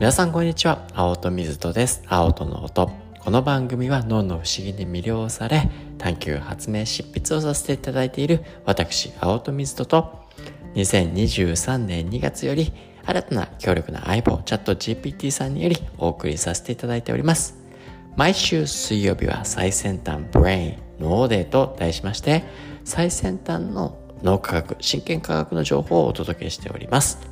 皆さんこんにちは。青戸水戸です。青戸の音。この番組は脳の不思議に魅了され探求発明執筆をさせていただいている私青戸水戸と2023年2月より新たな強力な相棒チャット GPT さんによりお送りさせていただいております。毎週水曜日は最先端ブレイン脳デーと題しまして最先端の脳科学真剣科学の情報をお届けしております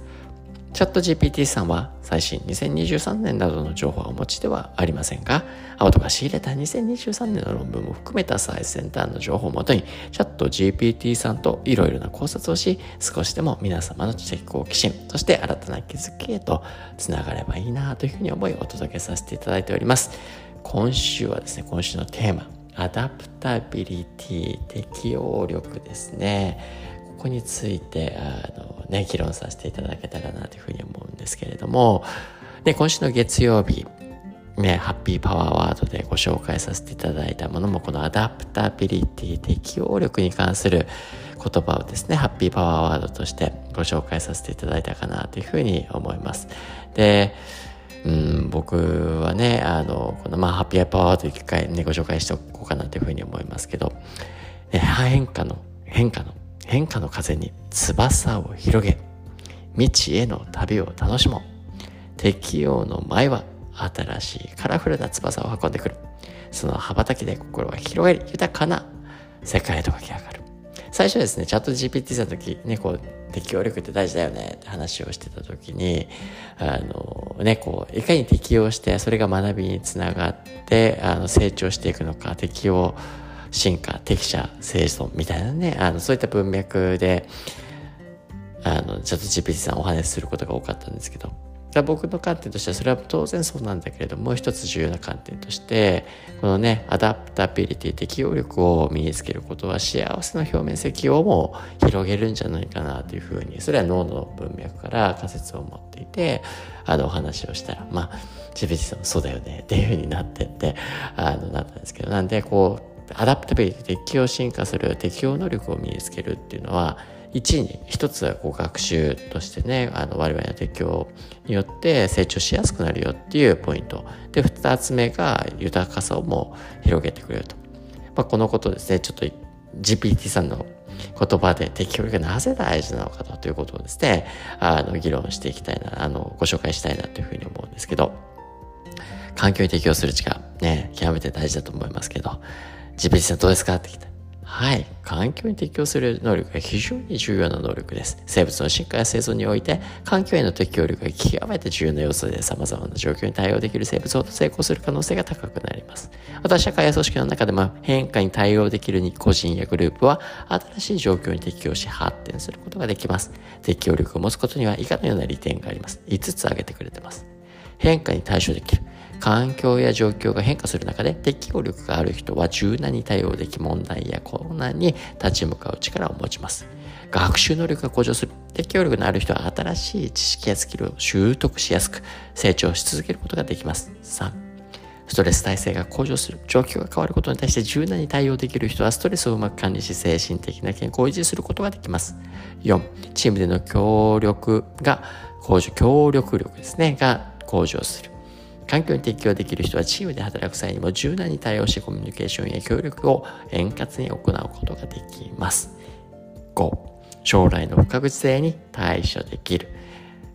チャット GPT さんは最新2023年などの情報はお持ちではありませんが、青とが仕入れた2023年の論文も含めた最先端の情報をもとに、チャット GPT さんといろいろな考察をし、少しでも皆様の知的好奇心、そして新たな気づきへとつながればいいなというふうに思いお届けさせていただいております。今週はですね、今週のテーマ、アダプタビリティ、適応力ですね。ここについてあの、ね、議論させていただけたらなというふうに思うんですけれども、で今週の月曜日ね、ハッピーパワーワードでご紹介させていただいたものもこのアダプタビリティ適応力に関する言葉をですねハッピーパワーワードとしてご紹介させていただいたかなというふうに思います。でうん僕はねあのこのまあハッピーパワーワード一回ねご紹介しておこうかなというふうに思いますけど、ね、変化の変化の変化の風に翼を広げ未知への旅を楽しもう。適応の前は新しいカラフルな翼を運んでくる。その羽ばたきで心が広がり豊かな世界へと駆け上がる。最初ですねチャット GPT さんの時ねこう適応力って大事だよねって話をしてた時にあのねこういかに適応してそれが学びにつながってあの成長していくのか適応進化、適者、生存みたいなね、あの、そういった文脈で、あの、チャット GPT さんお話しすることが多かったんですけど、僕の観点としてはそれは当然そうなんだけれどもう一つ重要な観点としてこのねアダプタビリティ適応力を身につけることは幸せの表面積をも広げるんじゃないかなというふうにそれは脳の文脈から仮説を持っていてあのお話をしたらまあ GPT さんそうだよねっていうふうになってってあのなったんですけど。なんでこうアダプタビリティ適応進化する適応能力を身につけるっていうのは一に一つはこう学習としてねあの我々の適応によって成長しやすくなるよっていうポイント。で二つ目が豊かさをも広げてくれると、まあ、このことですねちょっと GPT さんの言葉で適応がなぜ大事なのかということをですねあの議論していきたいなあのご紹介したいなというふうに思うんですけど環境に適応する力ね極めて大事だと思いますけどジペさんどうですか？って聞いた。はい。環境に適応する能力が非常に重要な能力です。生物の進化や生存において、環境への適応力が極めて重要な要素で、様々な状況に対応できる生物ほど成功する可能性が高くなります。また、社会や組織の中でも変化に対応できる個人やグループは、新しい状況に適応し発展することができます。適応力を持つことには以下のような利点があります。5つ挙げてくれてます。変化に対処できる。環境や状況が変化する中で適応力がある人は柔軟に対応でき問題や困難に立ち向かう力を持ちます。学習能力が向上する。適応力のある人は新しい知識やスキルを習得しやすく成長し続けることができます。3、ストレス耐性が向上する。状況が変わることに対して柔軟に対応できる人はストレスをうまく管理し精神的な健康を維持することができます。4、チームでの協力が向上、協力力ですね、が向上する。環境に適応できる人はチームで働く際にも柔軟に対応しコミュニケーションや協力を円滑に行うことができます。5. 将来の不確実性に対処できる。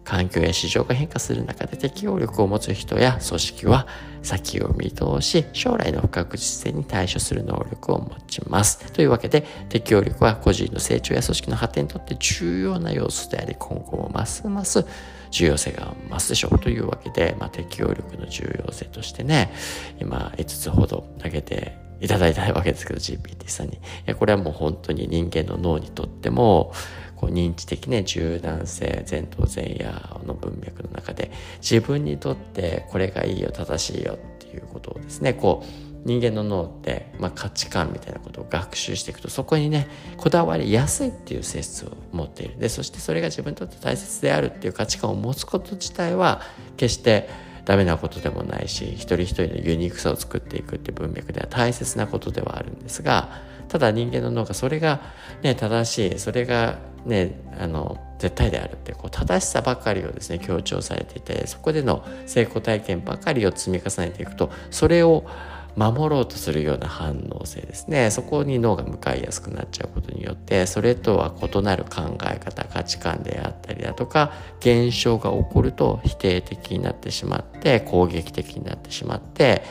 環境や市場が変化する中で適応力を持つ人や組織は先を見通し将来の不確実性に対処する能力を持ちます。というわけで適応力は個人の成長や組織の発展にとって重要な要素であり今後もますます重要性が増すでしょうというわけで、まあ、適応力の重要性としてね今5つほど挙げていただいたわけですけど GPT さんに。いやこれはもう本当に人間の脳にとってもこう認知的ね柔軟性前頭前野の文脈の中で自分にとってこれがいいよ正しいよっていうことをですねこう人間の脳って、まあ、価値観みたいなことを学習していくとそこにねこだわりやすいっていう性質を持っている。でそしてそれが自分にとって大切であるっていう価値観を持つこと自体は決してダメなことでもないし一人一人のユニークさを作っていくっていう文脈では大切なことではあるんですがただ人間の脳がそれがね正しいそれがねあの絶対であるってこう正しさばかりをですね強調されていてそこでの成功体験ばかりを積み重ねていくとそれを守ろうとするような反応性ですね。そこに脳が向かいやすくなっちゃうことによってそれとは異なる考え方価値観であったりだとか現象が起こると否定的になってしまって攻撃的になってしまって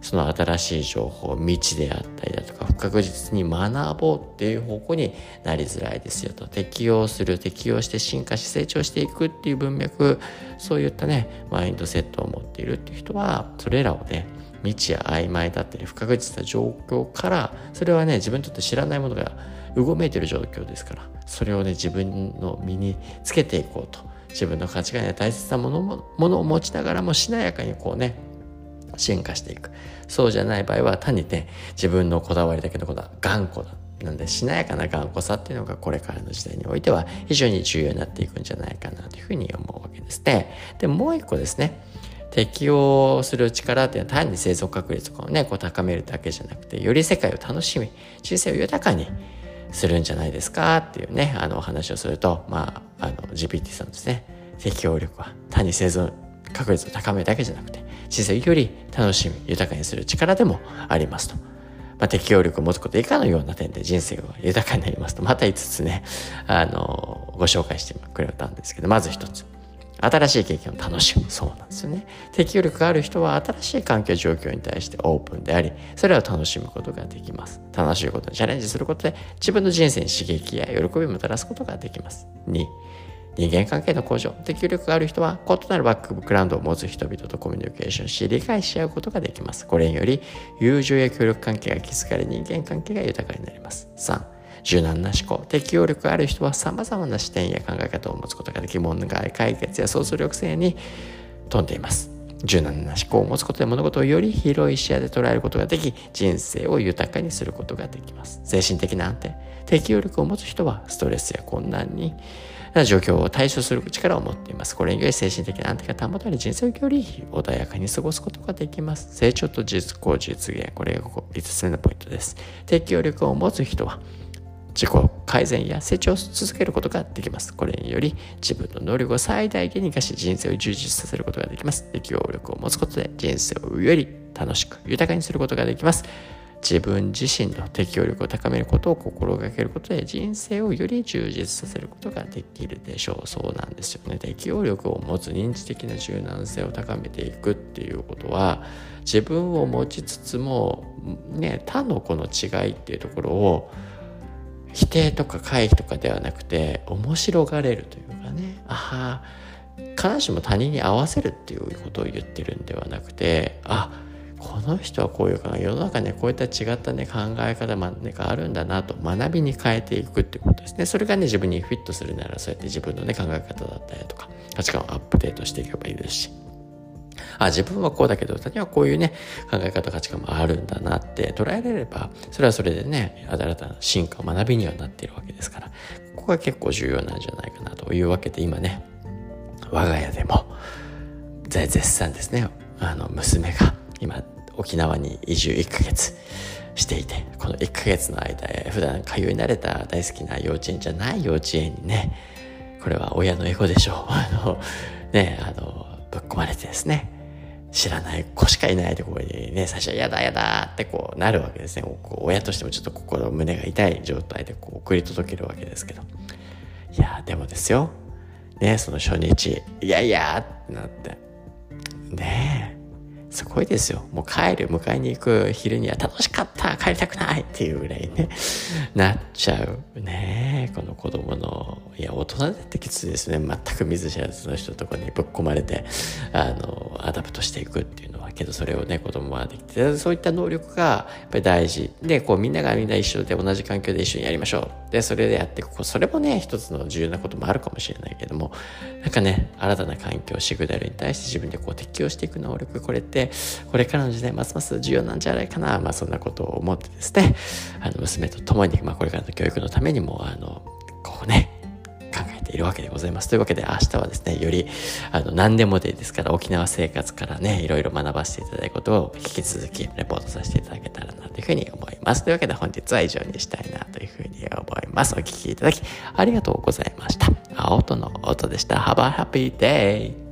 その新しい情報未知であったりだとか不確実に学ぼうっていう方向になりづらいですよと。適応する適応して進化し成長していくっていう文脈そういったねマインドセットを持っているっていう人はそれらをね未知や曖昧だったり不確実な状況からそれはね自分にとって知らないものがうごめいてる状況ですからそれをね自分の身につけていこうと。自分の価値観や大切なものもものを持ちながらもしなやかにこうね進化していく。そうじゃない場合は単にね自分のこだわりだけのことは頑固だなんでしなやかな頑固さっていうのがこれからの時代においては非常に重要になっていくんじゃないかなというふうに思うわけですね。でもう一個ですね。適応する力っていうのは単に生存確率をねこう高めるだけじゃなくてより世界を楽しみ人生を豊かにするんじゃないですかっていうねあのお話をするとまああの GPT さんですね。適応力は単に生存確率を高めるだけじゃなくて人生をより楽しみ豊かにする力でもありますと。まあ、適応力を持つこと以下のような点で人生が豊かになりますと。また5つねあのご紹介してくれたんですけどまず1つ。新しい経験を楽しむ。そうなんですよね。適応力がある人は新しい環境状況に対してオープンでありそれを楽しむことができます。楽しいことにチャレンジすることで自分の人生に刺激や喜びをもたらすことができます。2人間関係の向上。適応力がある人は異なるバックグラウンドを持つ人々とコミュニケーションし理解し合うことができます。これにより友情や協力関係が築かれ人間関係が豊かになります。3柔軟な思考適応力ある人はさまざまな視点や考え方を持つことができ問題解決や想像力性に富んでいます柔軟な思考を持つことで物事をより広い視野で捉えることができ人生を豊かにすることができます精神的な安定適応力を持つ人はストレスや困難に状況を対処する力を持っています。これにより精神的な安定が保たれ人生をより穏やかに過ごすことができます。成長と実行実現。これがここ5つ目のポイントです。適応力を持つ人は自己改善や成長を続けることができます。これにより自分の能力を最大限に生かし人生を充実させることができます。適応力を持つことで人生をより楽しく豊かにすることができます。自分自身の適応力を高めることを心がけることで人生をより充実させることができるでしょうそうなんですよね適応力を持つ認知的な柔軟性を高めていくっていうことは自分を持ちつつもね他の子の違いっていうところを否定とか回避とかではなくて面白がれるというかね。ああ必ずしも他人に合わせるっていうことを言ってるんではなくてあこの人はこういうかな。世の中にこういった違ったね考え方があるんだなと学びに変えていくってことですね。それがね自分にフィットするならそうやって自分のね考え方だったりとか価値観をアップデートしていけばいいですし。あ自分はこうだけど他にはこういうね考え方価値観もあるんだなって捉えられればそれはそれでね新たな進化学びにはなっているわけですからここが結構重要なんじゃないかなというわけで今ね我が家でも絶賛ですねあの娘が今沖縄に移住1ヶ月していてこの1ヶ月の間普段通い慣れた大好きな幼稚園じゃない幼稚園にねこれは親のエゴでしょう。あのねあのぶっ込まれてですね知らない子しかいないところにね最初は「やだやだ」ってこうなるわけですね。親としてもちょっと心胸が痛い状態でこう送り届けるわけですけど。いやでもですよ。ねその初日「いやいや」ってなって。ねえ。すごいですよ。もう帰る、迎えに行く昼には楽しかった帰りたくないっていうぐらいね、なっちゃう。ねこの子供の、いや、大人だってきついですね。全く見ず知らずの人とかにぶっ込まれて、あの、 adapt していくっていうのは、けどそれをね、子供はできて、そういった能力がやっぱり大事。で、こうみんながみんな一緒で同じ環境で一緒にやりましょう。で、それでやっていく。それもね、一つの重要なこともあるかもしれないけども、なんかね、新たな環境、シグナルに対して自分でこう適応していく能力、これってこれからの時代ますます重要なんじゃないかな、まあ、そんなことを思ってですねあの娘と共に、まあ、これからの教育のためにもあのこうね考えているわけでございます。というわけで明日はですね、より、あの、何でもでですから、沖縄生活からね、いろいろ学ばせていただくことを引き続きレポートさせていただけたらなというふうに思います。というわけで本日は以上にしたいなというふうに思います。お聴きいただきありがとうございました。青との音でした。Have a happy day!